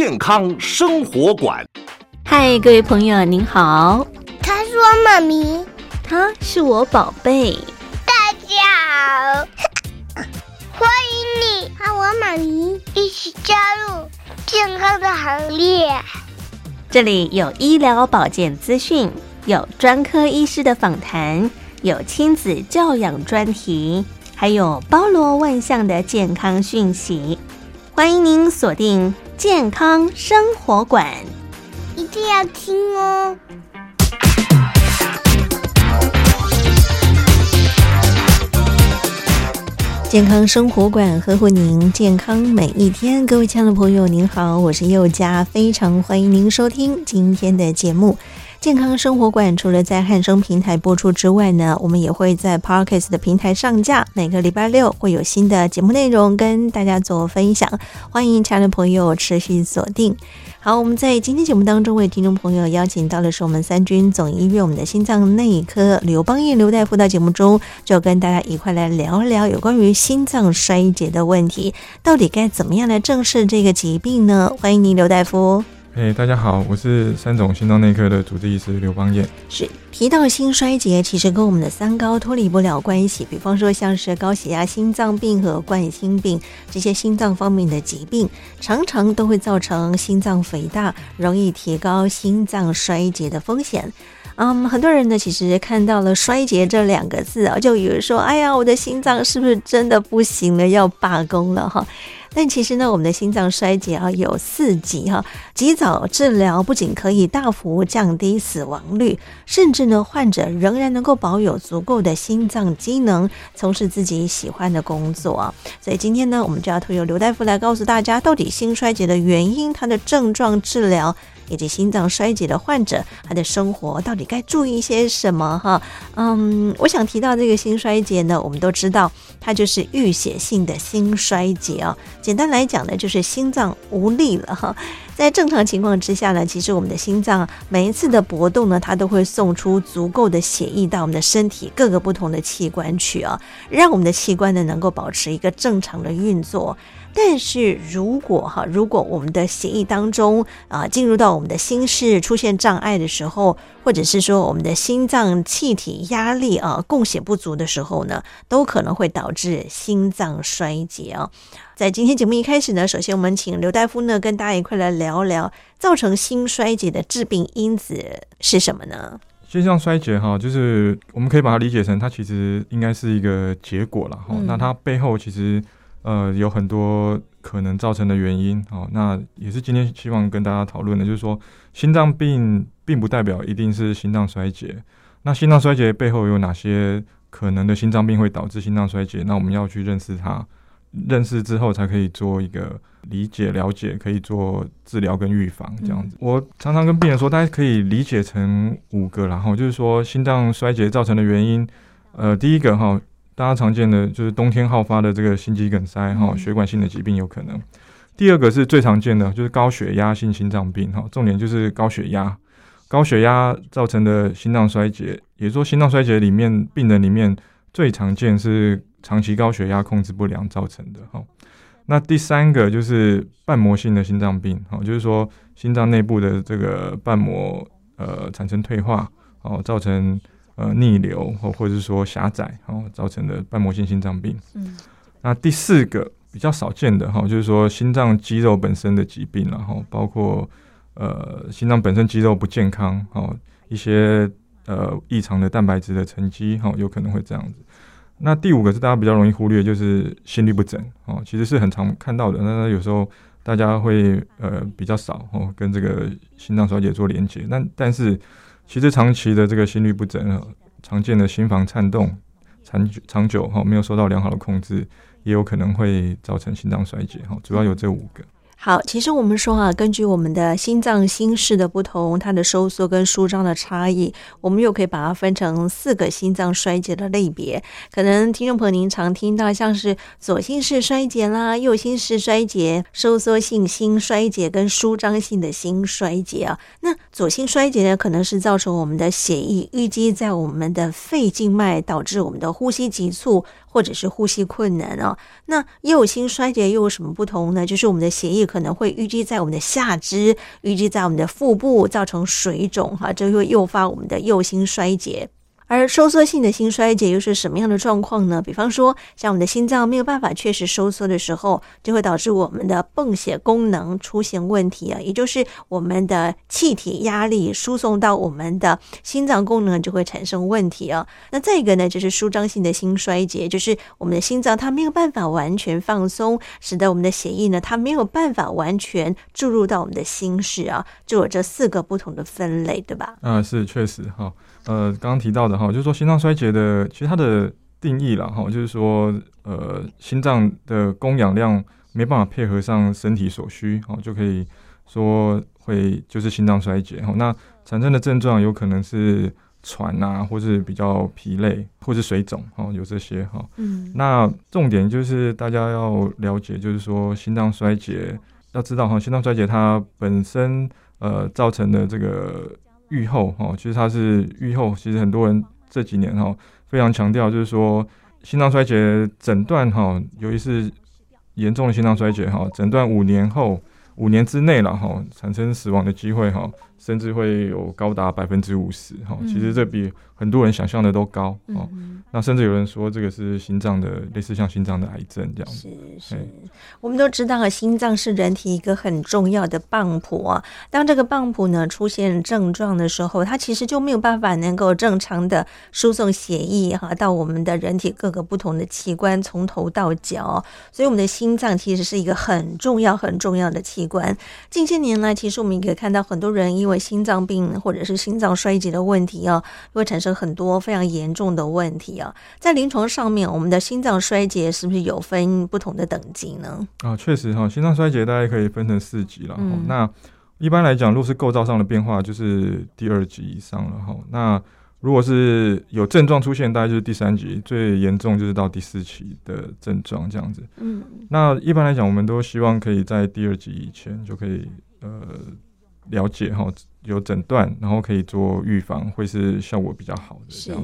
健康生活馆。嗨，各位朋友，您好。他说：“妈咪，他是我宝贝。”大家好，欢迎你和我妈咪一起加入健康的行列。这里有医疗保健资讯，有专科医师的访谈，有亲子教养专题。还有包罗万象的健康讯息，欢迎您锁定健康生活馆，一定要听哦！健康生活馆呵护您健康每一天，各位亲爱的朋友，您好，我是佑佳，非常欢迎您收听今天的节目。健康生活馆除了在汉生平台播出之外呢，我们也会在 Podcast 的平台上架。每个礼拜六会有新的节目内容跟大家做分享，欢迎亲爱的朋友持续锁定。好，我们在今天节目当中为听众朋友邀请到的是我们三军总医院我们的心脏内科刘邦彦刘大夫，到节目中就跟大家一块来聊一聊有关于心脏衰竭的问题，到底该怎么样来正视这个疾病呢？欢迎您，刘大夫。哎，大家好，我是三总心脏内科的主治医师刘邦彦。是提到心衰竭，其实跟我们的三高脱离不了关系。比方说，像是高血压、心脏病和冠心病这些心脏方面的疾病，常常都会造成心脏肥大，容易提高心脏衰竭的风险。嗯，很多人呢，其实看到了“衰竭”这两个字啊，就以为说：“哎呀，我的心脏是不是真的不行了，要罢工了？”哈。但其实呢，我们的心脏衰竭啊有四级哈，及早治疗不仅可以大幅降低死亡率，甚至呢，患者仍然能够保有足够的心脏机能，从事自己喜欢的工作。所以今天呢，我们就要托由刘大夫来告诉大家，到底心衰竭的原因、它的症状、治疗。以及心脏衰竭的患者，他的生活到底该注意些什么？哈，嗯，我想提到这个心衰竭呢，我们都知道，它就是淤血性的心衰竭啊。简单来讲呢，就是心脏无力了哈。在正常情况之下呢，其实我们的心脏每一次的搏动呢，它都会送出足够的血液到我们的身体各个不同的器官去啊，让我们的器官呢能够保持一个正常的运作。但是如果哈，如果我们的血液当中啊进入到我们的心室出现障碍的时候，或者是说我们的心脏气体压力啊供血不足的时候呢，都可能会导致心脏衰竭啊。在今天节目一开始呢，首先我们请刘大夫呢跟大家一块来聊聊造成心衰竭的致病因子是什么呢？心脏衰竭哈，就是我们可以把它理解成它其实应该是一个结果了哈，嗯、那它背后其实。呃，有很多可能造成的原因，哦，那也是今天希望跟大家讨论的，就是说心脏病并不代表一定是心脏衰竭。那心脏衰竭背后有哪些可能的心脏病会导致心脏衰竭？那我们要去认识它，认识之后才可以做一个理解、了解，可以做治疗跟预防这样子。嗯、我常常跟病人说，大家可以理解成五个，然后就是说心脏衰竭造成的原因，呃，第一个哈。大家常见的就是冬天好发的这个心肌梗塞哈，血管性的疾病有可能。第二个是最常见的，就是高血压性心脏病哈，重点就是高血压，高血压造成的心脏衰竭，也就是说心脏衰竭里面病人里面最常见是长期高血压控制不良造成的哈。那第三个就是瓣膜性的心脏病哈，就是说心脏内部的这个瓣膜呃产生退化哦，造成。呃，逆流或或者是说狭窄，哦，造成的瓣膜性心脏病。嗯，那第四个比较少见的哈，就是说心脏肌肉本身的疾病，然后包括呃心脏本身肌肉不健康，哦，一些呃异常的蛋白质的沉积，哈，有可能会这样子。那第五个是大家比较容易忽略，就是心律不整，哦，其实是很常看到的，那有时候大家会呃比较少哦跟这个心脏衰竭做连接，那但是。其实长期的这个心律不整，常见的心房颤动，长久长久哈没有受到良好的控制，也有可能会造成心脏衰竭哈。主要有这五个。好，其实我们说啊，根据我们的心脏心室的不同，它的收缩跟舒张的差异，我们又可以把它分成四个心脏衰竭的类别。可能听众朋友您常听到像是左心室衰竭啦、右心室衰竭、收缩性心衰竭跟舒张性的心衰竭啊。那左心衰竭呢，可能是造成我们的血液淤积在我们的肺静脉，导致我们的呼吸急促，或者是呼吸困难哦。那右心衰竭又有什么不同呢？就是我们的血液可能会淤积在我们的下肢，淤积在我们的腹部，造成水肿哈，这会诱发我们的右心衰竭。而收缩性的心衰竭又是什么样的状况呢？比方说，像我们的心脏没有办法确实收缩的时候，就会导致我们的泵血功能出现问题啊，也就是我们的气体压力输送到我们的心脏功能就会产生问题啊。那再一个呢，就是舒张性的心衰竭，就是我们的心脏它没有办法完全放松，使得我们的血液呢，它没有办法完全注入到我们的心室啊，就有这四个不同的分类，对吧？啊，是确实哈。呃，刚刚提到的哈，就是说心脏衰竭的，其实它的定义了哈，就是说，呃，心脏的供氧量没办法配合上身体所需，哦，就可以说会就是心脏衰竭哈。那产生的症状有可能是喘啊，或是比较疲累，或是水肿，哦，有这些哈。嗯。那重点就是大家要了解，就是说心脏衰竭要知道哈，心脏衰竭它本身呃造成的这个。愈后哦，其实它是愈后。其实很多人这几年哈非常强调，就是说心脏衰竭诊断哈，尤其是严重的心脏衰竭哈，诊断五年后，五年之内了哈，产生死亡的机会哈。甚至会有高达百分之五十哈，其实这比很多人想象的都高哦。嗯、那甚至有人说这个是心脏的类似像心脏的癌症这样子。是是，我们都知道啊，心脏是人体一个很重要的帮浦啊。当这个帮浦呢出现症状的时候，它其实就没有办法能够正常的输送血液哈到我们的人体各个不同的器官，从头到脚。所以我们的心脏其实是一个很重要很重要的器官。近些年来，其实我们也可以看到很多人因为心脏病或者是心脏衰竭的问题啊，会产生很多非常严重的问题啊。在临床上面，我们的心脏衰竭是不是有分不同的等级呢？啊，确实哈，心脏衰竭大概可以分成四级了。嗯、那一般来讲，如果是构造上的变化，就是第二级以上了哈。那如果是有症状出现，大概就是第三级，最严重就是到第四期的症状这样子。嗯，那一般来讲，我们都希望可以在第二级以前就可以呃。了解哈，有诊断，然后可以做预防，会是效果比较好的。是，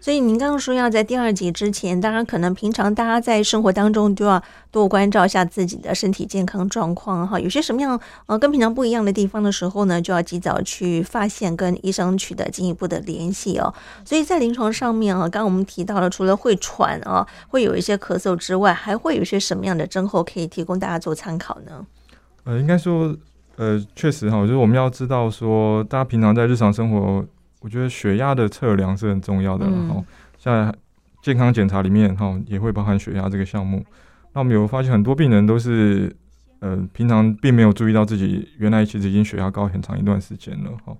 所以您刚刚说要在第二集之前，当然可能平常大家在生活当中就要多关照一下自己的身体健康状况哈。有些什么样呃跟平常不一样的地方的时候呢，就要及早去发现，跟医生取得进一步的联系哦。所以在临床上面啊，刚刚我们提到了，除了会喘啊，会有一些咳嗽之外，还会有一些什么样的症候可以提供大家做参考呢？呃，应该说。呃，确实哈，就是我们要知道说，大家平常在日常生活，我觉得血压的测量是很重要的。然后，在健康检查里面哈，也会包含血压这个项目。那我们有发现很多病人都是，呃，平常并没有注意到自己原来其实已经血压高很长一段时间了哈。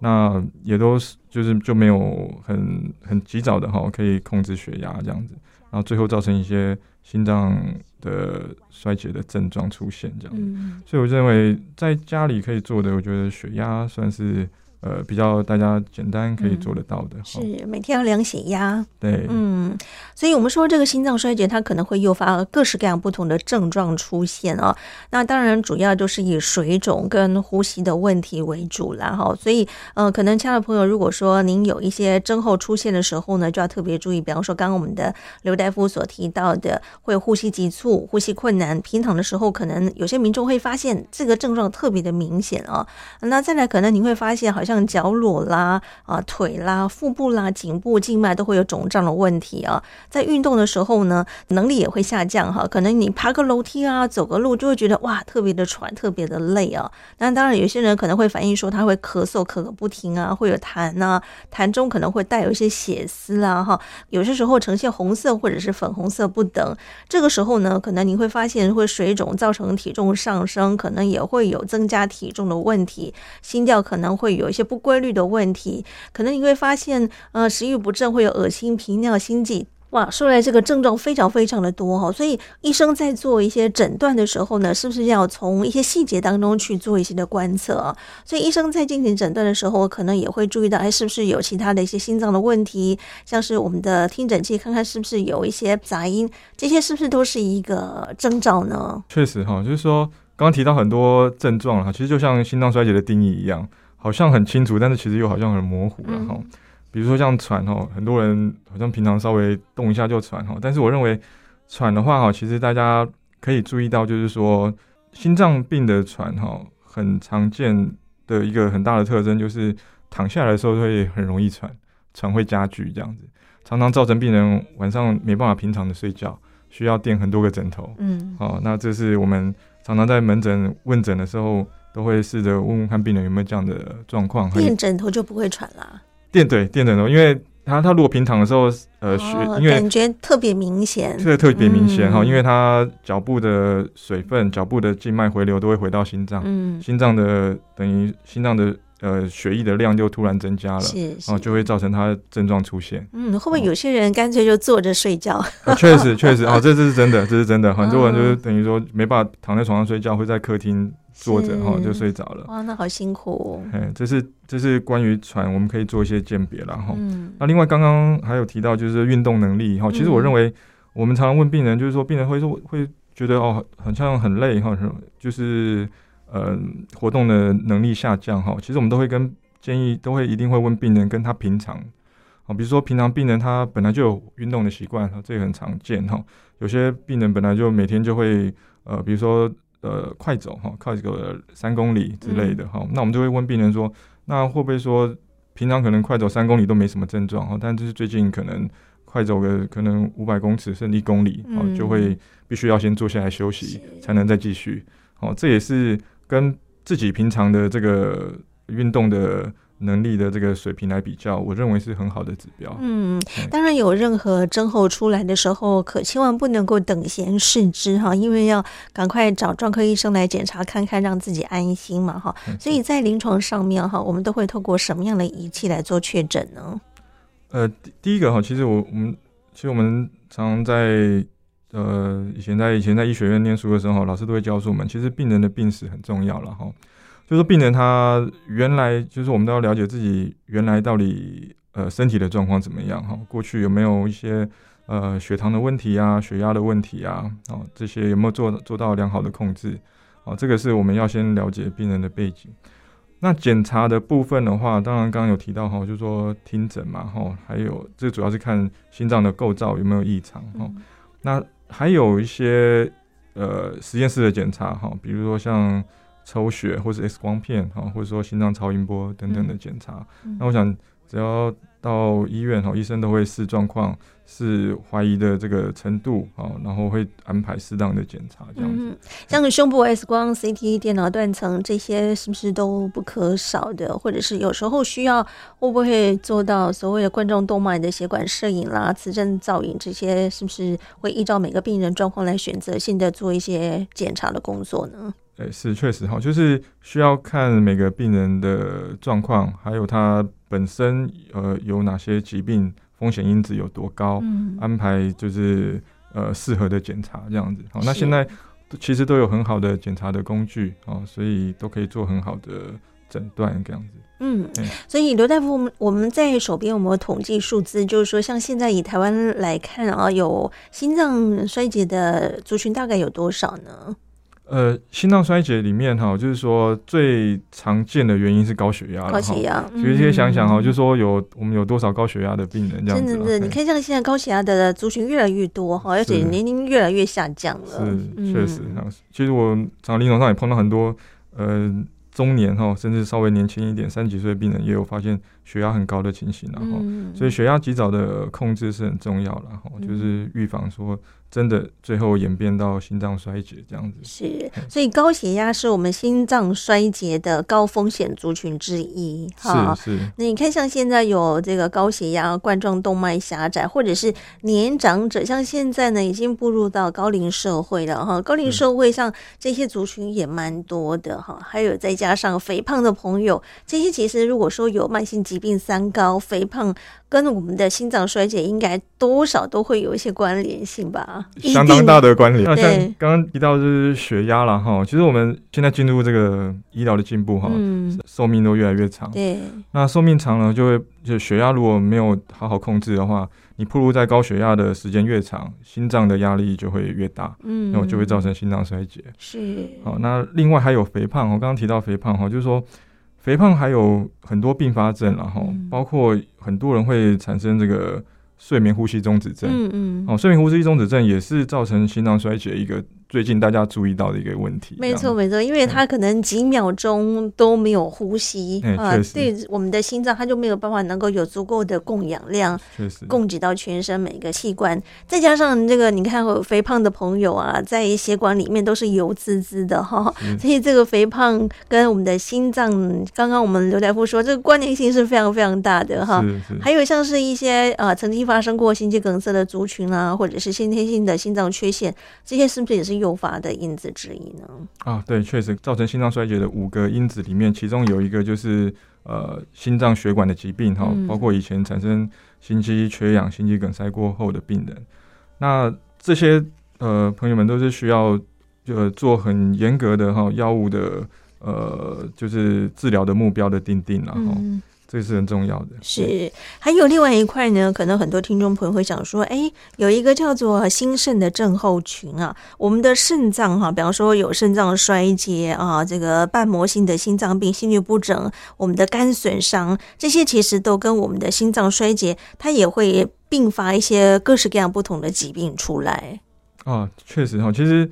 那也都是就是就没有很很及早的哈，可以控制血压这样子，然后最后造成一些心脏的衰竭的症状出现，这样，嗯、所以我认为在家里可以做的，我觉得血压算是。呃，比较大家简单可以做得到的，嗯、是每天要量血压。对，嗯，所以我们说这个心脏衰竭，它可能会诱发各式各样不同的症状出现啊。那当然，主要就是以水肿跟呼吸的问题为主啦。哈。所以，呃，可能亲爱的朋友，如果说您有一些症候出现的时候呢，就要特别注意。比方说，刚刚我们的刘大夫所提到的，会呼吸急促、呼吸困难、平躺的时候，可能有些民众会发现这个症状特别的明显啊。那再来，可能您会发现好像。像脚踝啦、啊腿啦、腹部啦、颈部静脉都会有肿胀的问题啊。在运动的时候呢，能力也会下降哈。可能你爬个楼梯啊、走个路，就会觉得哇，特别的喘、特别的累啊。那当然，有些人可能会反映说他会咳嗽，咳个不停啊，会有痰啊，痰中可能会带有一些血丝啊哈。有些时候呈现红色或者是粉红色不等。这个时候呢，可能你会发现会水肿，造成体重上升，可能也会有增加体重的问题，心跳可能会有一些。不规律的问题，可能你会发现，呃，食欲不振，会有恶心、频尿、心悸。哇，说来这个症状非常非常的多哈，所以医生在做一些诊断的时候呢，是不是要从一些细节当中去做一些的观测？所以医生在进行诊断的时候，可能也会注意到，哎，是不是有其他的一些心脏的问题，像是我们的听诊器，看看是不是有一些杂音，这些是不是都是一个征兆呢？确实哈，就是说刚刚提到很多症状哈，其实就像心脏衰竭的定义一样。好像很清楚，但是其实又好像很模糊了哈。嗯、比如说像喘哈，很多人好像平常稍微动一下就喘哈，但是我认为喘的话哈，其实大家可以注意到，就是说心脏病的喘哈，很常见的一个很大的特征就是躺下来的时候会很容易喘，喘会加剧这样子，常常造成病人晚上没办法平常的睡觉，需要垫很多个枕头。嗯，好，那这是我们常常在门诊问诊的时候都会试着问问看病人有没有这样的状况，垫枕头就不会喘啦。垫对垫枕头，因为他他如果平躺的时候，呃，血、哦、因为感觉特别明显，特特别明显哈，嗯、因为他脚部的水分、脚部的静脉回流都会回到心脏，嗯，心脏的等于心脏的呃血液的量就突然增加了，是，是，然后就会造成他症状出现。嗯，会不会有些人干脆就坐着睡觉？确、啊、实确实哦，这这是真的，这是真的，很多人就是等于说没办法躺在床上睡觉，会在客厅。坐着哈就睡着了，哇，那好辛苦哦。哎，这是这是关于喘，我们可以做一些鉴别了哈。嗯、那另外刚刚还有提到就是运动能力哈，其实我认为我们常常问病人，就是说病人会说会觉得哦，好像很累哈，就是呃活动的能力下降哈。其实我们都会跟建议，都会一定会问病人跟他平常啊，比如说平常病人他本来就有运动的习惯，这也很常见哈。有些病人本来就每天就会呃，比如说。呃，快走哈，快个三公里之类的哈，嗯、那我们就会问病人说，那会不会说平常可能快走三公里都没什么症状哈，但就是最近可能快走个可能五百公尺甚至一公里，哦、嗯，就会必须要先坐下来休息，才能再继续。哦，这也是跟自己平常的这个运动的。能力的这个水平来比较，我认为是很好的指标。嗯，当然有任何症候出来的时候，可千万不能够等闲视之哈，因为要赶快找专科医生来检查看看，让自己安心嘛哈。所以在临床上面哈，我们都会透过什么样的仪器来做确诊呢？呃，第一个哈，其实我我们其实我们常常在呃以前在以前在医学院念书的时候，老师都会教书我们，其实病人的病史很重要了哈。就是病人他原来就是我们都要了解自己原来到底呃身体的状况怎么样哈，过去有没有一些呃血糖的问题啊、血压的问题啊，哦这些有没有做做到良好的控制？哦，这个是我们要先了解病人的背景。那检查的部分的话，当然刚刚有提到哈，就是说听诊嘛哈，还有这主要是看心脏的构造有没有异常哈。那还有一些呃实验室的检查哈，比如说像。抽血或者 X 光片哈，或者说心脏超音波等等的检查。嗯、那我想，只要到医院哈，医生都会视状况，视怀疑的这个程度啊，然后会安排适当的检查这样子。嗯、像胸部 X 光、CT、电脑断层这些，是不是都不可少的？或者是有时候需要，会不会做到所谓的冠状动脉的血管摄影啦、磁振造影这些？是不是会依照每个病人状况来选择性的做一些检查的工作呢？诶，是确实哈，就是需要看每个病人的状况，还有他本身呃有哪些疾病，风险因子有多高，嗯、安排就是呃适合的检查这样子。好，那现在其实都有很好的检查的工具哦，所以都可以做很好的诊断这样子。嗯，所以刘大夫，我们我们在手边有没有统计数字？就是说，像现在以台湾来看啊，有心脏衰竭的族群大概有多少呢？呃，心脏衰竭里面哈，就是说最常见的原因是高血压。高血压，其实可以想想哈，就是说有我们有多少高血压的病人这样子。真的是，你看像现在高血压的族群越来越多哈，而且年龄越来越下降了。是，确实。其实我常临床上也碰到很多呃中年哈，甚至稍微年轻一点三十几岁的病人，也有发现血压很高的情形，然后，所以血压及早的控制是很重要的哈，就是预防说。真的最后演变到心脏衰竭这样子，是，所以高血压是我们心脏衰竭的高风险族群之一。哈，是是。那你看，像现在有这个高血压、冠状动脉狭窄，或者是年长者，像现在呢，已经步入到高龄社会了哈。高龄社会上这些族群也蛮多的哈，还有再加上肥胖的朋友，这些其实如果说有慢性疾病三高，肥胖。跟我们的心脏衰竭应该多少都会有一些关联性吧，相当大的关联。那像刚刚提到就是血压了哈，其实我们现在进入这个医疗的进步哈，寿命都越来越长。对，那寿命长了就会就血压如果没有好好控制的话，你暴露在高血压的时间越长，心脏的压力就会越大，嗯，然后就会造成心脏衰竭。是。好，那另外还有肥胖，我刚刚提到肥胖哈，就是说。肥胖还有很多并发症，然后、嗯、包括很多人会产生这个睡眠呼吸中止症。嗯嗯，哦，睡眠呼吸中止症也是造成心脏衰竭一个。最近大家注意到的一个问题，没错没错，因为他可能几秒钟都没有呼吸、嗯、啊，对我们的心脏，他就没有办法能够有足够的供氧量，供给到全身每一个器官。再加上这个，你看肥胖的朋友啊，在血管里面都是油滋滋的哈，所以这个肥胖跟我们的心脏，刚刚我们刘大夫说，这个关联性是非常非常大的哈。还有像是一些啊，曾经发生过心肌梗塞的族群啊，或者是先天性的心脏缺陷，这些是不是也是？诱发的因子之一呢？啊，对，确实造成心脏衰竭的五个因子里面，其中有一个就是呃心脏血管的疾病哈，包括以前产生心肌缺氧、心肌梗塞过后的病人。那这些呃朋友们都是需要呃做很严格的哈药物的呃就是治疗的目标的定定，然后。这是很重要的。是，还有另外一块呢，可能很多听众朋友会想说，哎，有一个叫做心肾的症候群啊，我们的肾脏哈，比方说有肾脏衰竭啊，这个瓣膜性的心脏病、心律不整，我们的肝损伤，这些其实都跟我们的心脏衰竭，它也会并发一些各式各样不同的疾病出来。啊，确实哈，其实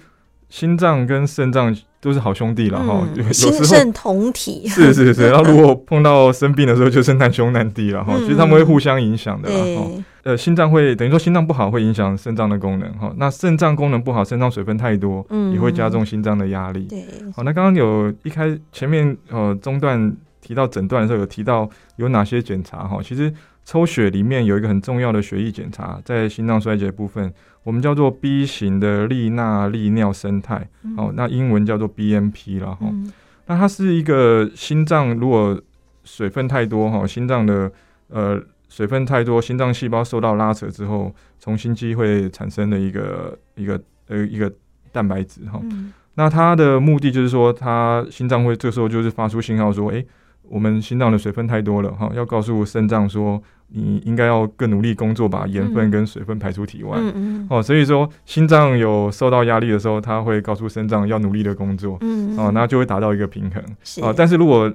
心脏跟肾脏。都是好兄弟了哈，心肾同体。是是是，然后如果碰到生病的时候，就是难兄难弟了哈。其实他们会互相影响的哈。呃，心脏会等于说心脏不好会影响肾脏的功能哈。那肾脏功能不好，肾脏水分太多，嗯也会加重心脏的压力。对，好，那刚刚有一开前面呃中段提到诊断的时候，有提到有哪些检查哈。其实抽血里面有一个很重要的血液检查，在心脏衰竭部分。我们叫做 B 型的利钠利尿生态，哦，那英文叫做 BNP 啦哈。嗯、那它是一个心脏如果水分太多哈，心脏的呃水分太多，心脏细胞受到拉扯之后，从心肌会产生的一个一个呃一个蛋白质哈。嗯、那它的目的就是说，它心脏会这时候就是发出信号说，哎，我们心脏的水分太多了哈，要告诉肾脏说。你应该要更努力工作，把盐分跟水分排出体外。嗯嗯、哦，所以说心脏有受到压力的时候，它会告诉肾脏要努力的工作。嗯，哦，那就会达到一个平衡。是啊，但是如果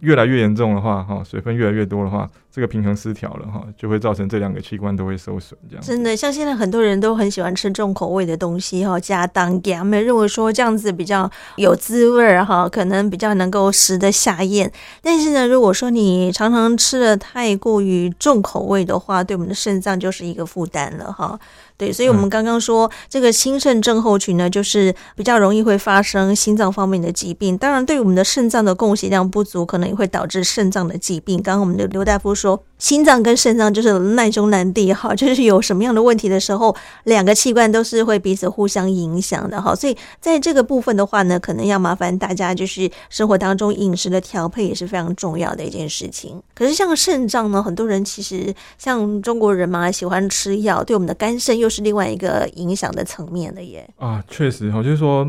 越来越严重的话，哈，水分越来越多的话，这个平衡失调了，哈，就会造成这两个器官都会受损。这样真的，像现在很多人都很喜欢吃重口味的东西，哈，加当给他们认为说这样子比较有滋味，哈，可能比较能够食得下咽。但是呢，如果说你常常吃的太过于重口味的话，对我们的肾脏就是一个负担了，哈。对，所以我们刚刚说这个心肾症候群呢，就是比较容易会发生心脏方面的疾病。当然，对我们的肾脏的供血量不足，可能也会导致肾脏的疾病。刚刚我们的刘大夫说，心脏跟肾脏就是难兄难弟哈，就是有什么样的问题的时候，两个器官都是会彼此互相影响的哈。所以在这个部分的话呢，可能要麻烦大家就是生活当中饮食的调配也是非常重要的一件事情。可是像肾脏呢，很多人其实像中国人嘛，喜欢吃药，对我们的肝肾又是另外一个影响的层面的耶。啊，确实哈，就是说，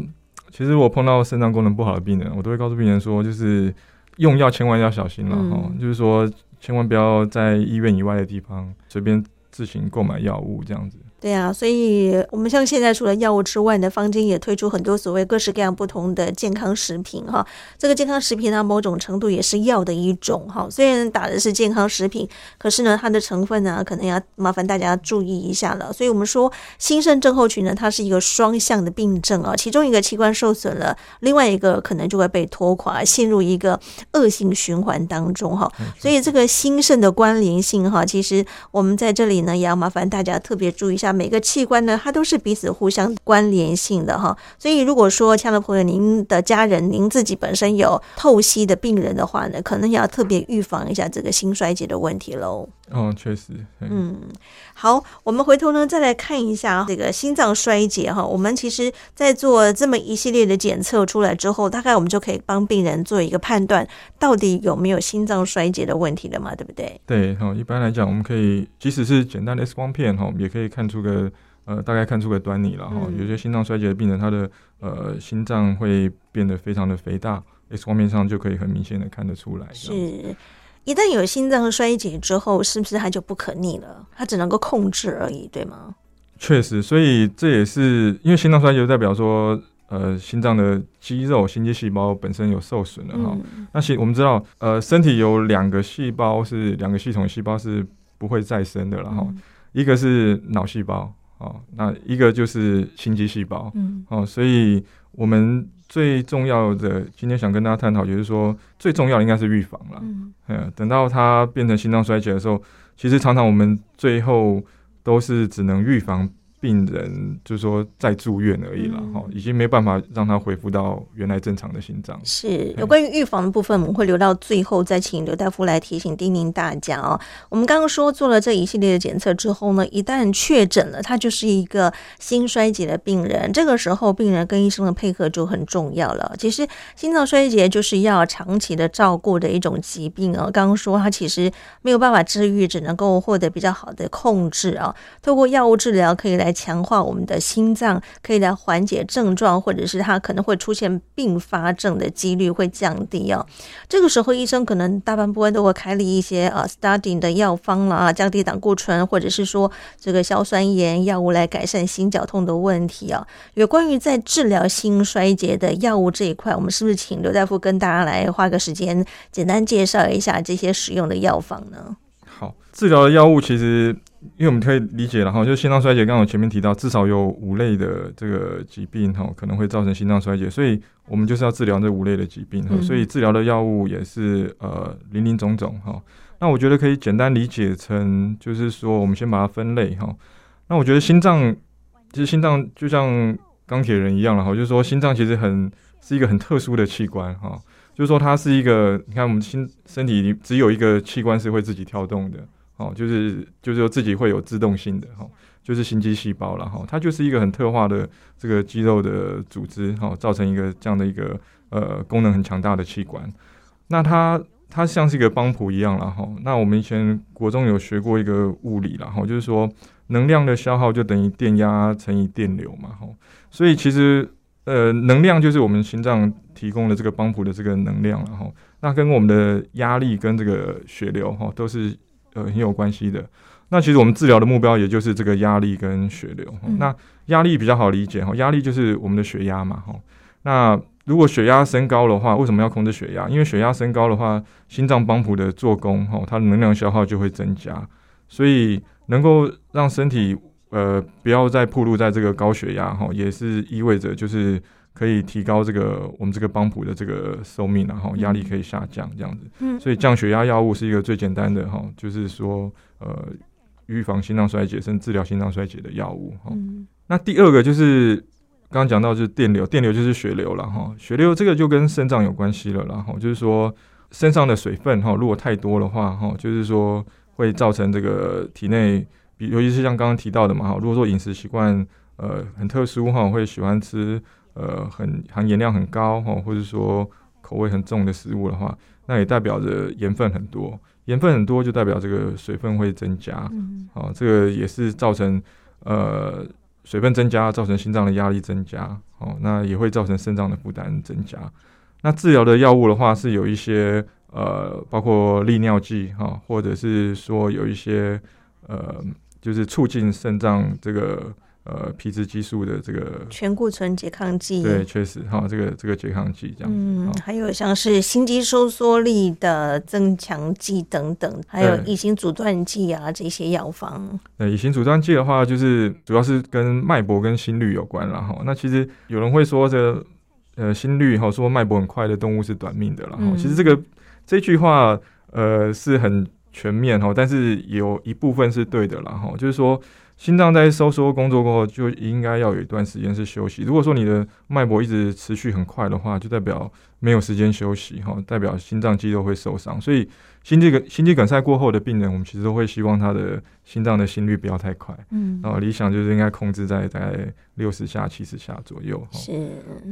其实我碰到肾脏功能不好的病人，我都会告诉病人说，就是用药千万要小心了哈，嗯、就是说，千万不要在医院以外的地方随便自行购买药物这样子。对啊，所以我们像现在除了药物之外呢，坊间也推出很多所谓各式各样不同的健康食品哈。这个健康食品呢，某种程度也是药的一种哈。虽然打的是健康食品，可是呢，它的成分呢，可能要麻烦大家注意一下了。所以我们说，心肾症候群呢，它是一个双向的病症啊，其中一个器官受损了，另外一个可能就会被拖垮，陷入一个恶性循环当中哈。所以这个心肾的关联性哈，其实我们在这里呢，也要麻烦大家特别注意一下。每个器官呢，它都是彼此互相关联性的哈，所以如果说，亲爱的朋友，您的家人、您自己本身有透析的病人的话呢，可能要特别预防一下这个心衰竭的问题喽。哦，确实，嗯，好，我们回头呢再来看一下这个心脏衰竭哈。我们其实，在做这么一系列的检测出来之后，大概我们就可以帮病人做一个判断，到底有没有心脏衰竭的问题了嘛？对不对？对，哈，一般来讲，我们可以即使是简单的 X 光片哈，也可以看出个呃，大概看出个端倪了哈。嗯、有些心脏衰竭的病人，他的呃心脏会变得非常的肥大，X 光片上就可以很明显的看得出来。是。一旦有心脏衰竭之后，是不是它就不可逆了？它只能够控制而已，对吗？确实，所以这也是因为心脏衰竭代表说呃心脏的肌肉、心肌细胞本身有受损了哈。嗯、那我们知道，呃，身体有两个细胞是两个系统细胞是不会再生的了哈，嗯、一个是脑细胞哦，那一个就是心肌细胞，嗯，哦，所以我们最重要的今天想跟大家探讨，就是说最重要的应该是预防了，嗯，等到它变成心脏衰竭的时候，其实常常我们最后都是只能预防。病人就是说在住院而已了哈，嗯、已经没办法让他恢复到原来正常的心脏。是有关于预防的部分，我们会留到最后再请刘大夫来提醒叮咛大家哦。我们刚刚说做了这一系列的检测之后呢，一旦确诊了，他就是一个心衰竭的病人，这个时候病人跟医生的配合就很重要了。其实心脏衰竭就是要长期的照顾的一种疾病哦。刚刚说他其实没有办法治愈，只能够获得比较好的控制啊，透过药物治疗可以来。强化我们的心脏，可以来缓解症状，或者是它可能会出现并发症的几率会降低哦。这个时候，医生可能大半部分都会开立一些呃 statin 的药方了啊，降低胆固醇，或者是说这个硝酸盐药物来改善心绞痛的问题啊。有关于在治疗心衰竭的药物这一块，我们是不是请刘大夫跟大家来花个时间，简单介绍一下这些使用的药方呢？好，治疗的药物其实。因为我们可以理解了哈，就心脏衰竭，刚刚我前面提到，至少有五类的这个疾病哈，可能会造成心脏衰竭，所以我们就是要治疗这五类的疾病哈，所以治疗的药物也是呃林林总总哈。那我觉得可以简单理解成，就是说我们先把它分类哈。那我觉得心脏其实心脏就像钢铁人一样了哈，就是说心脏其实很是一个很特殊的器官哈，就是说它是一个，你看我们心身体里只有一个器官是会自己跳动的。哦，就是就是说自己会有自动性的哈，就是心肌细胞了哈，它就是一个很特化的这个肌肉的组织哈，造成一个这样的一个呃功能很强大的器官。那它它像是一个帮浦一样了哈。那我们以前国中有学过一个物理了哈，就是说能量的消耗就等于电压乘以电流嘛哈。所以其实呃能量就是我们心脏提供的这个帮浦的这个能量了哈。那跟我们的压力跟这个血流哈都是。呃，很有关系的。那其实我们治疗的目标也就是这个压力跟血流。嗯、那压力比较好理解哈，压力就是我们的血压嘛哈。那如果血压升高的话，为什么要控制血压？因为血压升高的话，心脏帮浦的做工哈，它的能量消耗就会增加。所以能够让身体呃不要再暴露在这个高血压哈，也是意味着就是。可以提高这个我们这个帮浦的这个寿命，然后压力可以下降这样子。嗯，所以降血压药物是一个最简单的哈，就是说呃预防心脏衰竭甚至治疗心脏衰竭的药物哈。嗯，那第二个就是刚刚讲到就是电流，电流就是血流了哈。血流这个就跟肾脏有关系了，然后就是说身上的水分哈，如果太多的话哈，就是说会造成这个体内，比尤其是像刚刚提到的嘛哈，如果说饮食习惯呃很特殊哈，会喜欢吃。呃，很含盐量很高哦，或者说口味很重的食物的话，那也代表着盐分很多。盐分很多就代表这个水分会增加，嗯，好，这个也是造成呃水分增加，造成心脏的压力增加，哦，那也会造成肾脏的负担增加。那治疗的药物的话，是有一些呃，包括利尿剂哈，或者是说有一些呃，就是促进肾脏这个。呃，皮质激素的这个全固醇拮抗剂，对，确实哈，这个这个拮抗剂这样，嗯，好还有像是心肌收缩力的增强剂等等，还有乙型阻断剂啊这些药方。呃，乙型阻断剂的话，就是主要是跟脉搏跟心率有关了哈。那其实有人会说这，呃，心率哈，说脉搏很快的动物是短命的了。嗯，其实这个这句话呃是很全面哈，但是有一部分是对的了哈，就是说。心脏在收缩工作过后，就应该要有一段时间是休息。如果说你的脉搏一直持续很快的话，就代表没有时间休息，哈，代表心脏肌肉会受伤。所以心肌梗心肌梗塞过后的病人，我们其实都会希望他的心脏的心率不要太快，嗯，然后理想就是应该控制在大概六十下、七十下左右，是，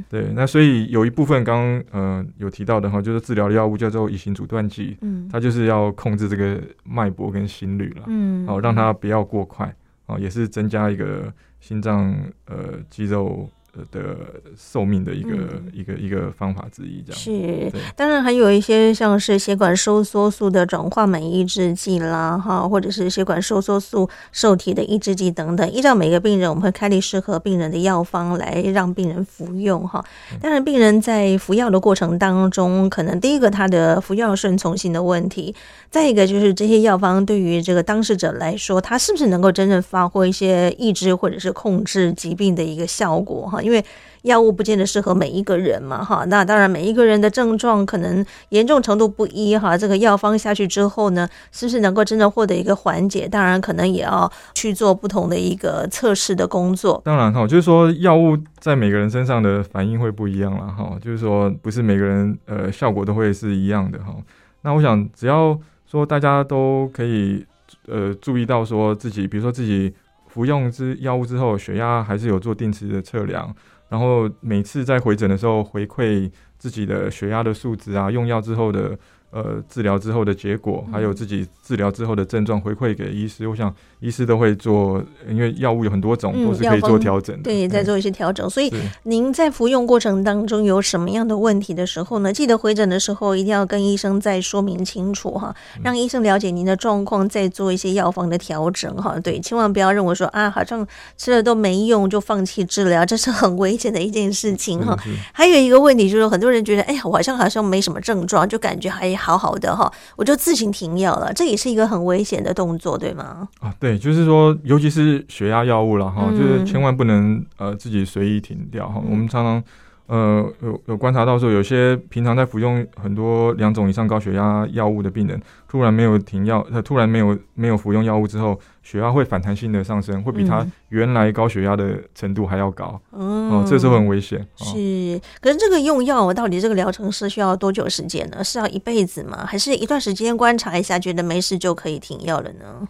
对。那所以有一部分刚刚呃有提到的哈，就是治疗的药物叫做乙型阻断剂，嗯，它就是要控制这个脉搏跟心率了，嗯，好让它不要过快。哦，也是增加一个心脏呃肌肉的寿命的一个、一个一个方法之一，这样是。当然还有一些像是血管收缩素的转化酶抑制剂啦，哈，或者是血管收缩素受体的抑制剂等等。依照每个病人，我们会开立适合病人的药方来让病人服用，哈。当然，病人在服药的过程当中，可能第一个他的服药顺从性的问题，再一个就是这些药方对于这个当事者来说，他是不是能够真正发挥一些抑制或者是控制疾病的一个效果，哈。因为药物不见得适合每一个人嘛，哈，那当然每一个人的症状可能严重程度不一，哈，这个药方下去之后呢，是不是能够真正获得一个缓解？当然可能也要去做不同的一个测试的工作。当然哈，就是说药物在每个人身上的反应会不一样了，哈，就是说不是每个人呃效果都会是一样的哈。那我想只要说大家都可以呃注意到说自己，比如说自己服用之药物之后，血压还是有做定时的测量。然后每次在回诊的时候回馈自己的血压的数值啊，用药之后的。呃，治疗之后的结果，还有自己治疗之后的症状回馈给医师，我想医师都会做，因为药物有很多种，都是可以做调整的。对，再做一些调整。所以您在服用过程当中有什么样的问题的时候呢？记得回诊的时候一定要跟医生再说明清楚哈，让医生了解您的状况，再做一些药方的调整哈。对，千万不要认为说啊，好像吃了都没用就放弃治疗，这是很危险的一件事情哈。还有一个问题就是，很多人觉得，哎呀，我好像好像没什么症状，就感觉还。好好的哈，我就自行停药了，这也是一个很危险的动作，对吗？啊，对，就是说，尤其是血压药物了哈，嗯、就是千万不能呃自己随意停掉哈。嗯、我们常常呃有有观察到说，有些平常在服用很多两种以上高血压药物的病人，突然没有停药，他突然没有没有服用药物之后。血压会反弹性的上升，会比他原来高血压的程度还要高，嗯、哦，这时候很危险。是，可是这个用药到底这个疗程是需要多久时间呢？是要一辈子吗？还是一段时间观察一下，觉得没事就可以停药了呢？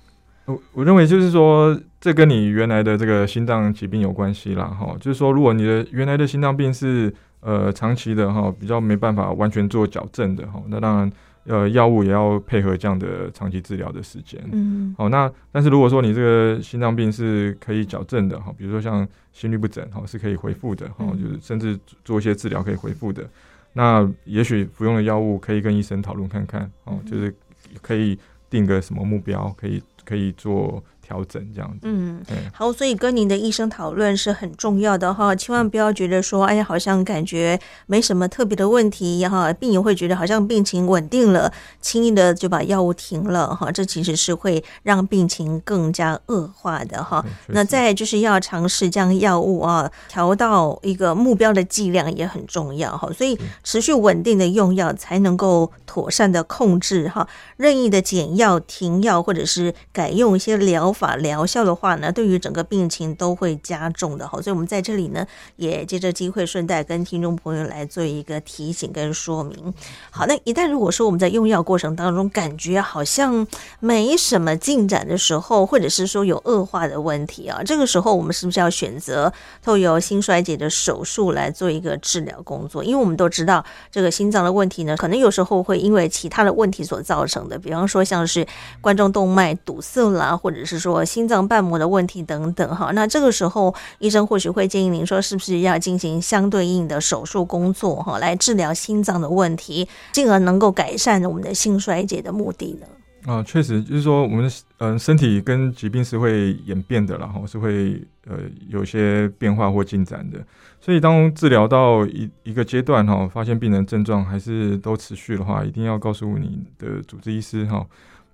我我认为就是说，这跟你原来的这个心脏疾病有关系啦，哈，就是说，如果你的原来的心脏病是呃长期的哈，比较没办法完全做矫正的哈，那当然。呃，药物也要配合这样的长期治疗的时间。嗯，好，那但是如果说你这个心脏病是可以矫正的哈，比如说像心律不整哈，是可以恢复的哈，就是甚至做一些治疗可以恢复的，那也许服用的药物可以跟医生讨论看看哦，就是可以定个什么目标，可以可以做。调整这样子，嗯，好，所以跟您的医生讨论是很重要的哈，千万不要觉得说，哎呀，好像感觉没什么特别的问题哈，病友会觉得好像病情稳定了，轻易的就把药物停了哈，这其实是会让病情更加恶化的哈。那再就是要尝试将药物啊调到一个目标的剂量也很重要哈，所以持续稳定的用药才能够妥善的控制哈，任意的减药、停药或者是改用一些疗。法疗效的话呢，对于整个病情都会加重的哈，所以我们在这里呢，也借着机会顺带跟听众朋友来做一个提醒跟说明。好，那一旦如果说我们在用药过程当中感觉好像没什么进展的时候，或者是说有恶化的问题啊，这个时候我们是不是要选择透由心衰竭的手术来做一个治疗工作？因为我们都知道这个心脏的问题呢，可能有时候会因为其他的问题所造成的，比方说像是冠状动脉堵塞啦，或者是说。说心脏瓣膜的问题等等哈，那这个时候医生或许会建议您说，是不是要进行相对应的手术工作哈，来治疗心脏的问题，进而能够改善我们的心衰竭的目的呢？啊，确实就是说，我们嗯身体跟疾病是会演变的，然后是会呃有些变化或进展的。所以当治疗到一一个阶段哈，发现病人症状还是都持续的话，一定要告诉你的主治医师哈。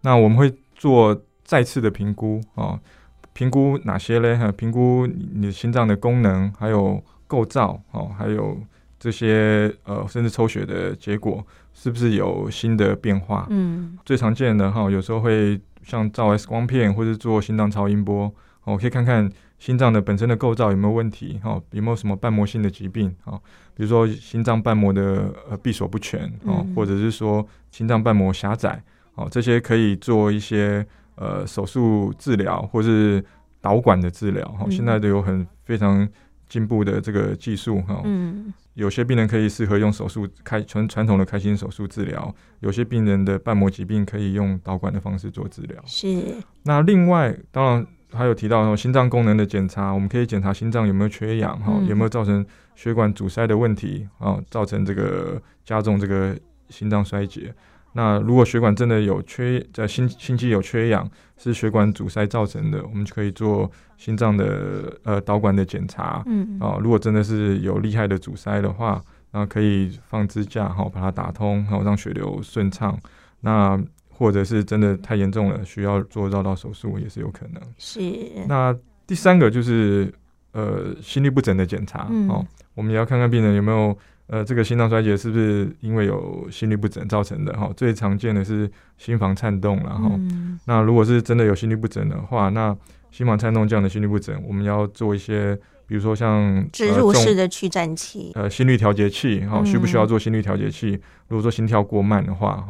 那我们会做。再次的评估啊，评估哪些嘞？哈，评估你的心脏的功能，还有构造哦，还有这些呃，甚至抽血的结果是不是有新的变化？嗯，最常见的哈，有时候会像照 X 光片，或者做心脏超音波，哦可以看看心脏的本身的构造有没有问题，哦，有没有什么瓣膜性的疾病啊？比如说心脏瓣膜的呃闭锁不全啊，或者是说心脏瓣膜狭窄，哦，这些可以做一些。呃，手术治疗或是导管的治疗哈，现在都有很非常进步的这个技术哈。嗯，有些病人可以适合用手术开传传统的开心手术治疗，有些病人的瓣膜疾病可以用导管的方式做治疗。是。那另外，当然还有提到心脏功能的检查，我们可以检查心脏有没有缺氧哈，有没有造成血管阻塞的问题啊，造成这个加重这个心脏衰竭。那如果血管真的有缺，在心心肌有缺氧，是血管阻塞造成的，我们就可以做心脏的呃导管的检查。嗯啊，如果真的是有厉害的阻塞的话，那可以放支架哈，把它打通，然后让血流顺畅。那或者是真的太严重了，需要做绕道手术也是有可能。是。那第三个就是呃心律不整的检查哦，嗯、我们也要看看病人有没有。呃，这个心脏衰竭是不是因为有心律不整造成的？哈，最常见的是心房颤动，然后，嗯、那如果是真的有心律不整的话，那心房颤动这样的心律不整，我们要做一些，比如说像植入式的去颤器，呃，心率调节器，哈，需不需要做心率调节器？嗯、如果说心跳过慢的话。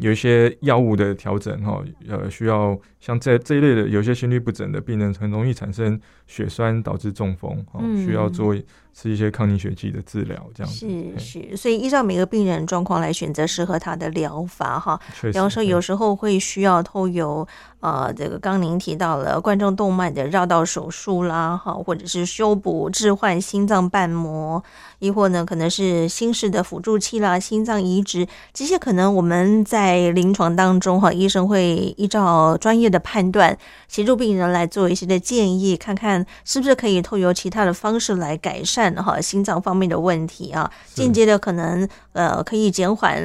有一些药物的调整，哈，呃，需要像这这一类的，有些心律不整的病人很容易产生血栓，导致中风，嗯，需要做吃一些抗凝血剂的治疗，这样子。是是，所以依照每个病人状况来选择适合他的疗法，哈。比方说，有时候会需要透由呃，这个刚您提到了冠状动脉的绕道手术啦，哈，或者是修补置换心脏瓣膜。亦或呢，可能是心室的辅助器啦，心脏移植这些，可能我们在临床当中哈，医生会依照专业的判断，协助病人来做一些的建议，看看是不是可以透由其他的方式来改善哈心脏方面的问题啊，间接的可能呃可以减缓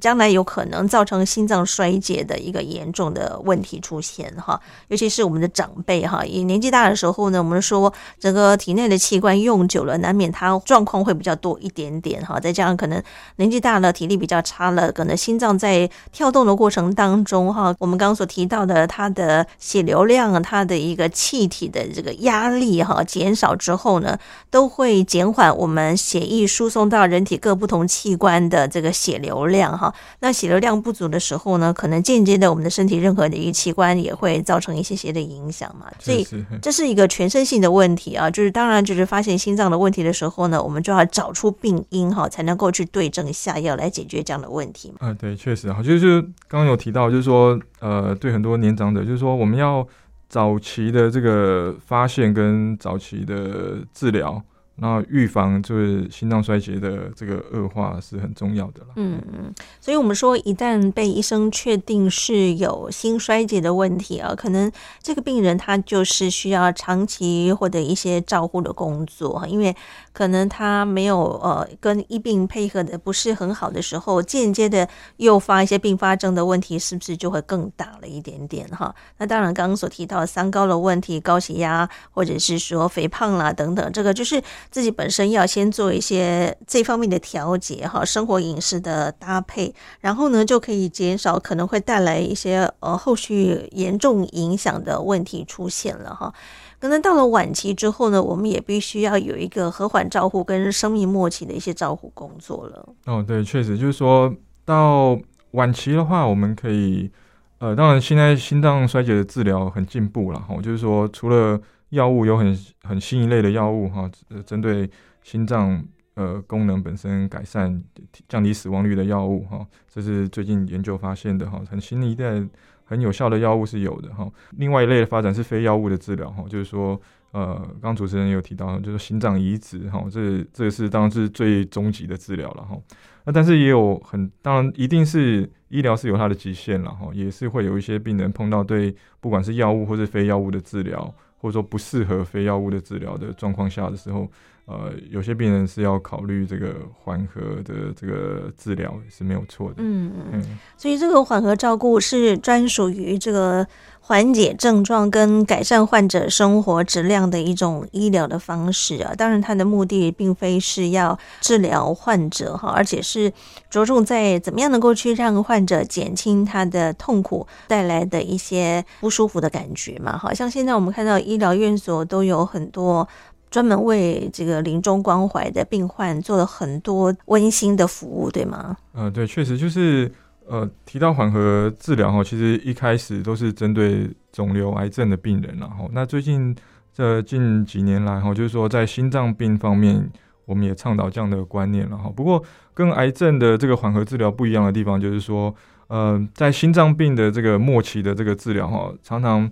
将来有可能造成心脏衰竭的一个严重的问题出现哈，尤其是我们的长辈哈，也年纪大的时候呢，我们说整个体内的器官用久了，难免它状况。会比较多一点点哈，再加上可能年纪大了，体力比较差了，可能心脏在跳动的过程当中哈，我们刚刚所提到的它的血流量，它的一个气体的这个压力哈减少之后呢，都会减缓我们血液输送到人体各不同器官的这个血流量哈。那血流量不足的时候呢，可能间接的我们的身体任何的一个器官也会造成一些些的影响嘛。所以这是一个全身性的问题啊，就是当然就是发现心脏的问题的时候呢，我们就要找出病因哈，才能够去对症下药来解决这样的问题嘛。啊，对，确实哈，就是刚刚有提到，就是说，呃，对很多年长者，就是说，我们要早期的这个发现跟早期的治疗。那预防就是心脏衰竭的这个恶化是很重要的了。嗯嗯，所以我们说，一旦被医生确定是有心衰竭的问题啊，可能这个病人他就是需要长期或者一些照护的工作，因为可能他没有呃跟医病配合的不是很好的时候，间接的诱发一些并发症的问题，是不是就会更大了一点点哈？那当然，刚刚所提到的三高的问题，高血压或者是说肥胖啦等等，这个就是。自己本身要先做一些这方面的调节哈，生活饮食的搭配，然后呢就可以减少可能会带来一些呃后续严重影响的问题出现了哈。可能到了晚期之后呢，我们也必须要有一个和缓照护跟生命末期的一些照护工作了。哦，对，确实就是说到晚期的话，我们可以呃，当然现在心脏衰竭的治疗很进步了哈，就是说除了药物有很很新一类的药物哈，呃，针对心脏呃功能本身改善、降低死亡率的药物哈，这是最近研究发现的哈，很新一代很有效的药物是有的哈。另外一类的发展是非药物的治疗哈，就是说呃，刚主持人有提到，就是心脏移植哈，这这个是当然是最终极的治疗了哈。那但是也有很当然一定是医疗是有它的极限了哈，也是会有一些病人碰到对不管是药物或是非药物的治疗。或者说不适合非药物的治疗的状况下的时候，呃，有些病人是要考虑这个缓和的这个治疗是没有错的。嗯嗯，所以这个缓和照顾是专属于这个。缓解症状跟改善患者生活质量的一种医疗的方式啊，当然它的目的并非是要治疗患者哈，而且是着重在怎么样能够去让患者减轻他的痛苦带来的一些不舒服的感觉嘛。好像现在我们看到医疗院所都有很多专门为这个临终关怀的病患做了很多温馨的服务，对吗？嗯，对，确实就是。呃，提到缓和治疗哈，其实一开始都是针对肿瘤、癌症的病人，然后那最近这近几年来哈，就是说在心脏病方面，我们也倡导这样的观念了哈。不过跟癌症的这个缓和治疗不一样的地方，就是说，呃，在心脏病的这个末期的这个治疗哈，常常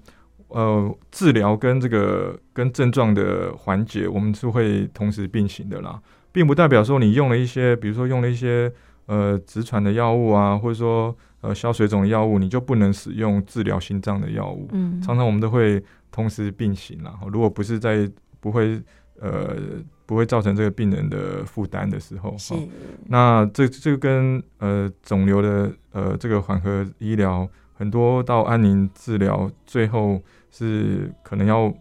呃，治疗跟这个跟症状的缓解，我们是会同时并行的啦，并不代表说你用了一些，比如说用了一些呃直传的药物啊，或者说呃消水肿的药物，你就不能使用治疗心脏的药物。嗯，常常我们都会同时并行啦。如果不是在不会呃不会造成这个病人的负担的时候，是。那这这个跟呃肿瘤的呃这个缓和医疗，很多到安宁治疗最后。是可能要，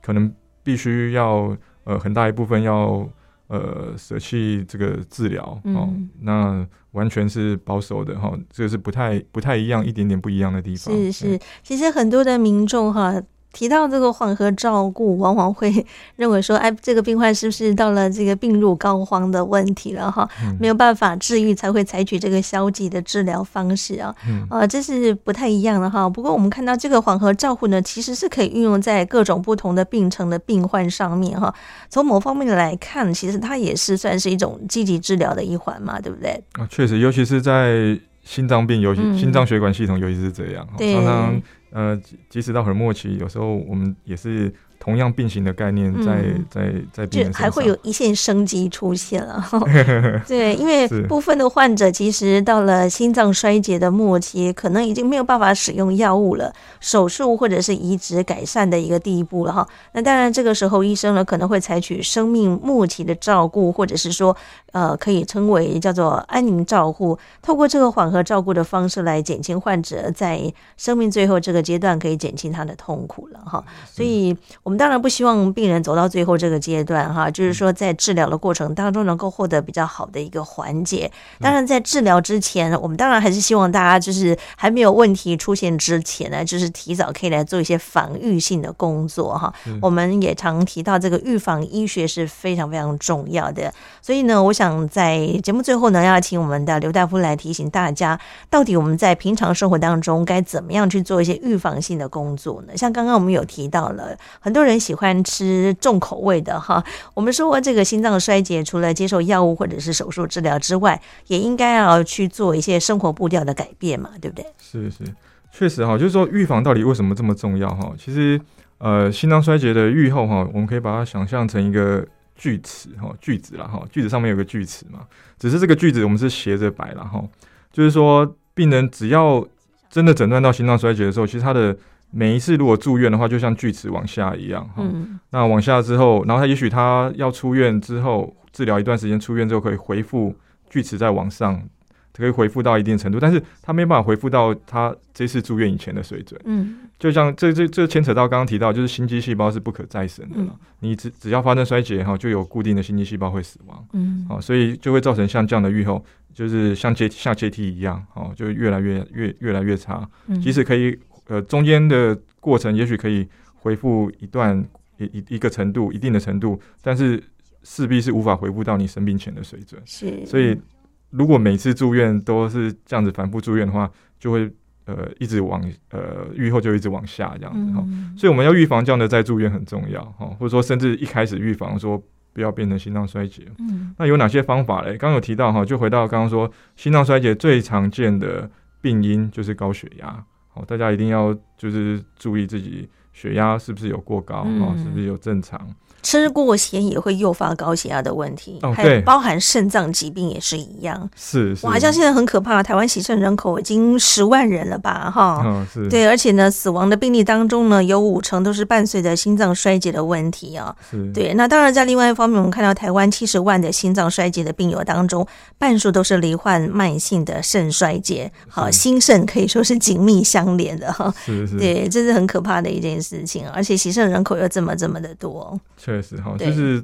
可能必须要呃很大一部分要呃舍弃这个治疗、嗯、哦，那完全是保守的哈、哦，这个是不太不太一样，一点点不一样的地方。是是，其实很多的民众哈。提到这个缓和照顾，往往会 认为说，哎，这个病患是不是到了这个病入膏肓的问题了哈？没有办法治愈，才会采取这个消极的治疗方式啊。啊，这是不太一样的哈。不过我们看到这个缓和照护呢，其实是可以运用在各种不同的病程的病患上面哈。从某方面来看，其实它也是算是一种积极治疗的一环嘛，对不对？啊，确实，尤其是在心脏病，尤其心脏血管系统，尤其是这样，对常常。呃，即使到很末期，有时候我们也是。同样并行的概念在，嗯、在在在病人身上还会有一线生机出现了。对，因为部分的患者其实到了心脏衰竭的末期，可能已经没有办法使用药物了，手术或者是移植改善的一个地步了哈。那当然，这个时候医生呢可能会采取生命末期的照顾，或者是说呃可以称为叫做安宁照护，透过这个缓和照顾的方式来减轻患者在生命最后这个阶段可以减轻他的痛苦了哈。所以我。我们当然不希望病人走到最后这个阶段哈，就是说在治疗的过程当中能够获得比较好的一个缓解。当然，在治疗之前，我们当然还是希望大家就是还没有问题出现之前呢，就是提早可以来做一些防御性的工作哈。我们也常提到这个预防医学是非常非常重要的，所以呢，我想在节目最后呢，要请我们的刘大夫来提醒大家，到底我们在平常生活当中该怎么样去做一些预防性的工作呢？像刚刚我们有提到了很多。人喜欢吃重口味的哈，我们说这个心脏衰竭，除了接受药物或者是手术治疗之外，也应该要去做一些生活步调的改变嘛，对不对？是是，确实哈，就是说预防到底为什么这么重要哈？其实呃，心脏衰竭的预后哈，我们可以把它想象成一个锯齿哈，锯子了哈，锯子上面有个锯齿嘛，只是这个锯子我们是斜着摆了哈，就是说病人只要真的诊断到心脏衰竭的时候，其实他的每一次如果住院的话，就像锯齿往下一样哈。嗯、那往下之后，然后他也许他要出院之后治疗一段时间，出院之后可以恢复锯齿再往上，可以恢复到一定程度，但是他没办法恢复到他这次住院以前的水准。嗯，就像这这这牵扯到刚刚提到，就是心肌细胞是不可再生的了。嗯、你只只要发生衰竭哈，就有固定的心肌细胞会死亡。嗯，好，所以就会造成像这样的预后，就是像阶下阶梯一样，哦，就越来越越越来越差。嗯，即使可以。呃，中间的过程也许可以恢复一段一一一个程度，一定的程度，但是势必是无法回复到你生病前的水准。是，所以如果每次住院都是这样子反复住院的话，就会呃一直往呃愈后就一直往下这样子哈。嗯、所以我们要预防这样的再住院很重要哈，或者说甚至一开始预防说不要变成心脏衰竭。嗯，那有哪些方法嘞？刚刚有提到哈，就回到刚刚说心脏衰竭最常见的病因就是高血压。好，大家一定要就是注意自己血压是不是有过高啊，嗯、是不是有正常。吃过咸也会诱发高血压的问题，哦、还有包含肾脏疾病也是一样。是，是，哇，像现在很可怕，台湾洗肾人口已经十万人了吧？哈、哦，是，对，而且呢，死亡的病例当中呢，有五成都是伴随着心脏衰竭的问题啊。是，对。那当然，在另外一方面，我们看到台湾七十万的心脏衰竭的病友当中，半数都是罹患慢性的肾衰竭。好，心肾可以说是紧密相连的哈。是是，对，这是很可怕的一件事情，而且洗肾人口又这么这么的多。确实哈，就是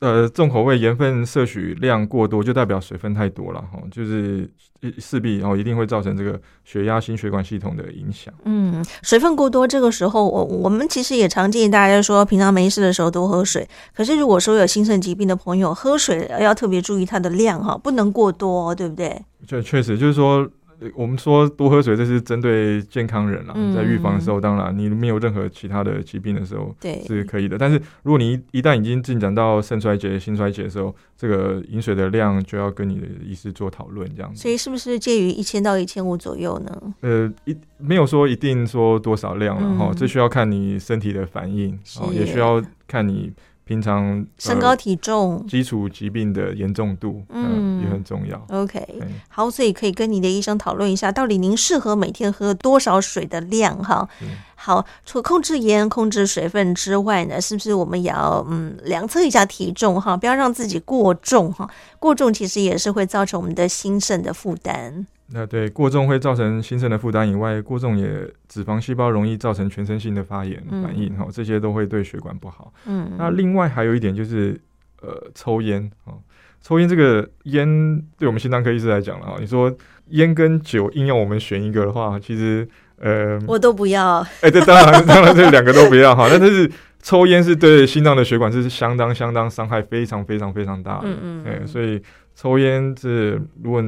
呃，重口味盐分摄取量过多，就代表水分太多了哈，就是势必哦，一定会造成这个血压、心血管系统的影响。嗯，水分过多，这个时候我我们其实也常建议大家说，平常没事的时候多喝水。可是如果说有心肾疾病的朋友，喝水要特别注意它的量哈，不能过多，对不对？这确实就是说。我们说多喝水，这是针对健康人啦，嗯、在预防的时候，当然你没有任何其他的疾病的时候，对，是可以的。但是如果你一旦已经进展到肾衰竭、心衰竭的时候，这个饮水的量就要跟你的医师做讨论，这样子。所以是不是介于一千到一千五左右呢？呃，一没有说一定说多少量了哈，嗯、这需要看你身体的反应，哦，也需要看你。平常身高体重、基础疾病的严重度，嗯，也很重要。OK，好，所以可以跟你的医生讨论一下，到底您适合每天喝多少水的量哈。好，除了控制盐、控制水分之外呢，是不是我们也要嗯量测一下体重哈，不要让自己过重哈。过重其实也是会造成我们的心肾的负担。那对过重会造成心肾的负担以外，过重也脂肪细胞容易造成全身性的发炎反应哈，嗯、这些都会对血管不好。嗯，那另外还有一点就是，呃，抽烟啊，抽烟这个烟对我们心脏科医师来讲了哈，你说烟跟酒硬要我们选一个的话，其实呃，我都不要。哎、欸，这当然当然这两个都不要哈，那但是抽烟是对心脏的血管是相当相当伤害非常非常非常大的。嗯嗯，哎，所以抽烟是如果。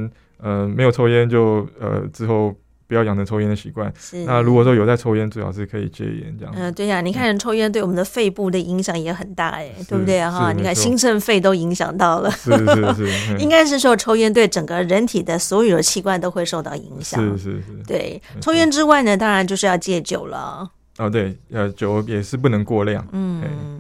呃，没有抽烟就呃之后不要养成抽烟的习惯。是。那如果说有在抽烟，最好是可以戒烟这样。嗯、呃，对呀、啊，你看抽烟对我们的肺部的影响也很大哎，是对不对啊？哈，你看心肾肺都影响到了。是是是。是 应该是说抽烟对整个人体的所有的器官都会受到影响。是是是。对，抽烟之外呢，当然就是要戒酒了。哦，对，呃，酒也是不能过量。嗯。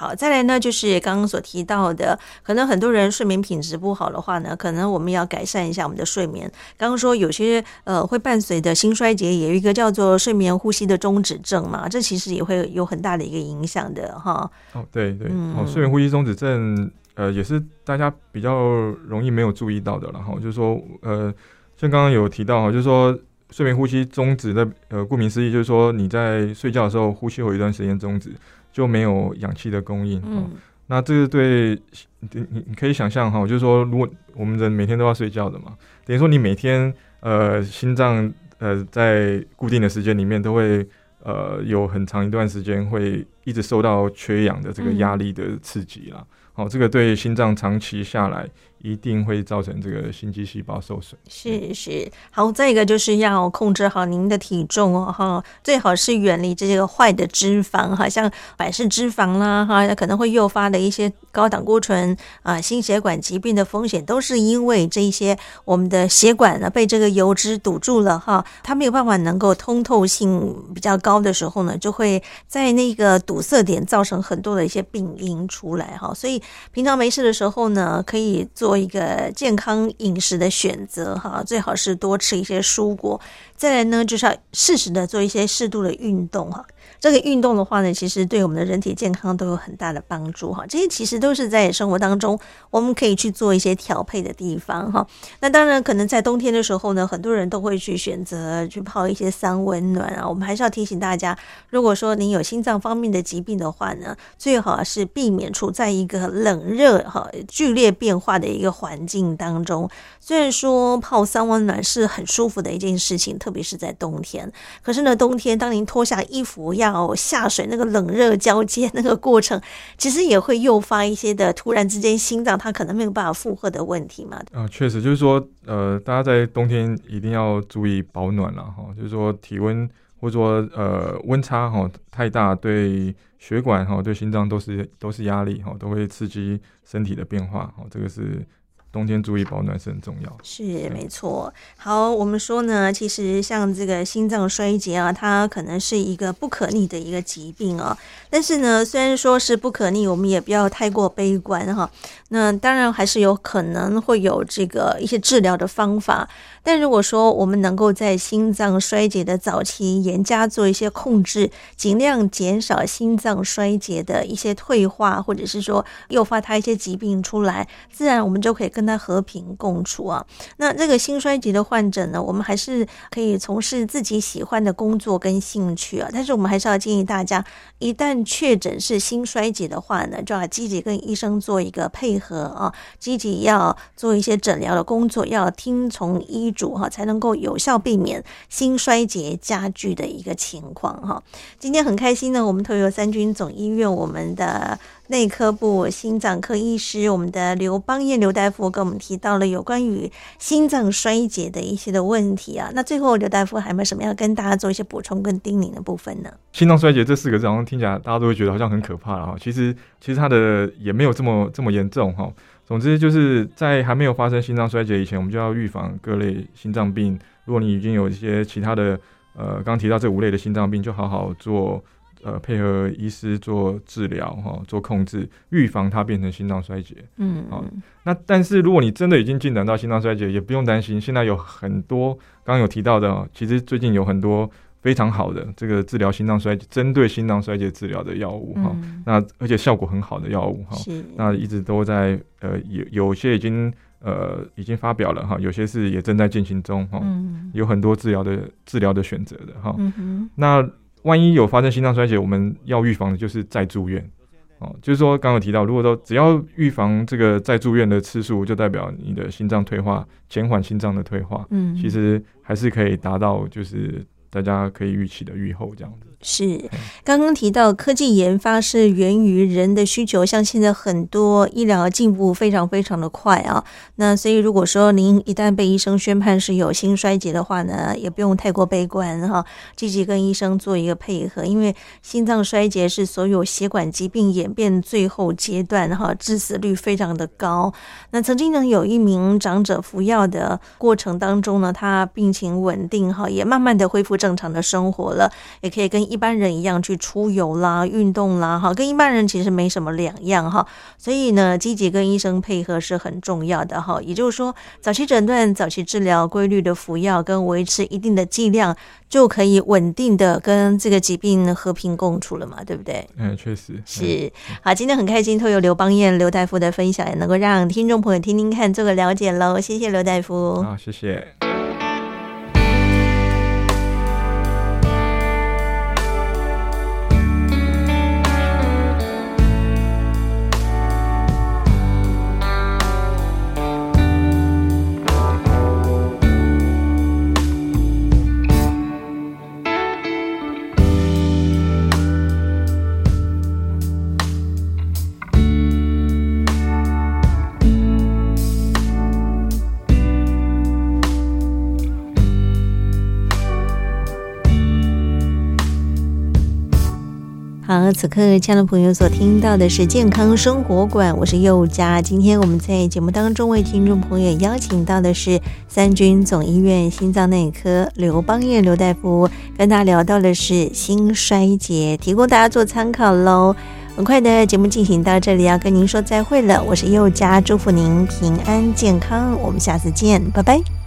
好，再来呢，就是刚刚所提到的，可能很多人睡眠品质不好的话呢，可能我们要改善一下我们的睡眠。刚刚说有些呃会伴随的心衰竭，也有一个叫做睡眠呼吸的终止症嘛，这其实也会有很大的一个影响的哈。哦，对对，嗯、哦，睡眠呼吸终止症，呃，也是大家比较容易没有注意到的了哈。就是说，呃，像刚刚有提到哈，就是说睡眠呼吸终止的，呃，顾名思义就是说你在睡觉的时候呼吸有一段时间终止。就没有氧气的供应，嗯，那这个对你你可以想象哈，就是说，如果我们人每天都要睡觉的嘛，等于说你每天呃心脏呃在固定的时间里面都会呃有很长一段时间会一直受到缺氧的这个压力的刺激啦，好，这个对心脏长期下来。一定会造成这个心肌细胞受损。是是，好，再一个就是要控制好您的体重哦，哈，最好是远离这个坏的脂肪，哈，像百事脂肪啦，哈，可能会诱发的一些高胆固醇啊，心血管疾病的风险，都是因为这些我们的血管呢被这个油脂堵住了，哈，它没有办法能够通透性比较高的时候呢，就会在那个堵塞点造成很多的一些病因出来，哈，所以平常没事的时候呢，可以做。做一个健康饮食的选择哈，最好是多吃一些蔬果。再来呢，就是要适时的做一些适度的运动哈。这个运动的话呢，其实对我们的人体健康都有很大的帮助哈。这些其实都是在生活当中我们可以去做一些调配的地方哈。那当然，可能在冬天的时候呢，很多人都会去选择去泡一些三温暖啊。我们还是要提醒大家，如果说您有心脏方面的疾病的话呢，最好是避免处在一个冷热哈剧烈变化的一个环境当中。虽然说泡三温暖是很舒服的一件事情，特别是在冬天，可是呢，冬天当您脱下衣服要要下水，那个冷热交接那个过程，其实也会诱发一些的突然之间心脏它可能没有办法负荷的问题嘛。啊，确实就是说，呃，大家在冬天一定要注意保暖了哈，就是说体温或者说呃温差哈太大，对血管哈对心脏都是都是压力哈，都会刺激身体的变化哈，这个是。冬天注意保暖是很重要，是没错。好，我们说呢，其实像这个心脏衰竭啊，它可能是一个不可逆的一个疾病啊。但是呢，虽然说是不可逆，我们也不要太过悲观哈。那当然还是有可能会有这个一些治疗的方法。但如果说我们能够在心脏衰竭的早期严加做一些控制，尽量减少心脏衰竭的一些退化，或者是说诱发它一些疾病出来，自然我们就可以跟他和平共处啊。那这个心衰竭的患者呢，我们还是可以从事自己喜欢的工作跟兴趣啊。但是我们还是要建议大家，一旦确诊是心衰竭的话呢，就要积极跟医生做一个配合啊，积极要做一些诊疗的工作，要听从医。嘱哈才能够有效避免心衰竭加剧的一个情况哈。今天很开心呢，我们透过三军总医院我们的内科部心脏科医师，我们的刘邦彦刘大夫跟我们提到了有关于心脏衰竭的一些的问题啊。那最后刘大夫还有没有什么要跟大家做一些补充跟叮咛的部分呢？心脏衰竭这四个字好像听起来大家都会觉得好像很可怕了哈。其实其实它的也没有这么这么严重哈。总之就是在还没有发生心脏衰竭以前，我们就要预防各类心脏病。如果你已经有一些其他的呃，刚提到这五类的心脏病，就好好做。呃，配合医师做治疗哈，做控制，预防它变成心脏衰竭。嗯，好。那但是如果你真的已经进展到心脏衰竭，也不用担心。现在有很多刚刚有提到的，其实最近有很多非常好的这个治疗心脏衰竭、针对心脏衰竭治疗的药物哈。嗯、那而且效果很好的药物哈。是。那一直都在呃有有些已经呃已经发表了哈，有些是也正在进行中哈。嗯。有很多治疗的治疗的选择的哈。那。万一有发生心脏衰竭，我们要预防的就是再住院哦。就是说，刚刚提到，如果说只要预防这个再住院的次数，就代表你的心脏退化，减缓心脏的退化，嗯，其实还是可以达到，就是大家可以预期的预后这样子。是，刚刚提到科技研发是源于人的需求，像现在很多医疗进步非常非常的快啊。那所以如果说您一旦被医生宣判是有心衰竭的话呢，也不用太过悲观哈，积极跟医生做一个配合，因为心脏衰竭是所有血管疾病演变最后阶段哈，致死率非常的高。那曾经呢有一名长者服药的过程当中呢，他病情稳定哈，也慢慢的恢复正常的生活了，也可以跟。一般人一样去出游啦、运动啦，哈，跟一般人其实没什么两样哈。所以呢，积极跟医生配合是很重要的哈。也就是说，早期诊断、早期治疗、规律的服药跟维持一定的剂量，就可以稳定的跟这个疾病和平共处了嘛，对不对？嗯，确实是。好，今天很开心，透过刘邦彦刘大夫的分享，也能够让听众朋友听听看，做个了解喽。谢谢刘大夫。好，谢谢。此刻亲爱的朋友所听到的是健康生活馆，我是佑佳。今天我们在节目当中为听众朋友邀请到的是三军总医院心脏内科刘邦彦刘大夫，跟大家聊到的是心衰竭，提供大家做参考喽。很快的节目进行到这里，要跟您说再会了。我是佑佳，祝福您平安健康，我们下次见，拜拜。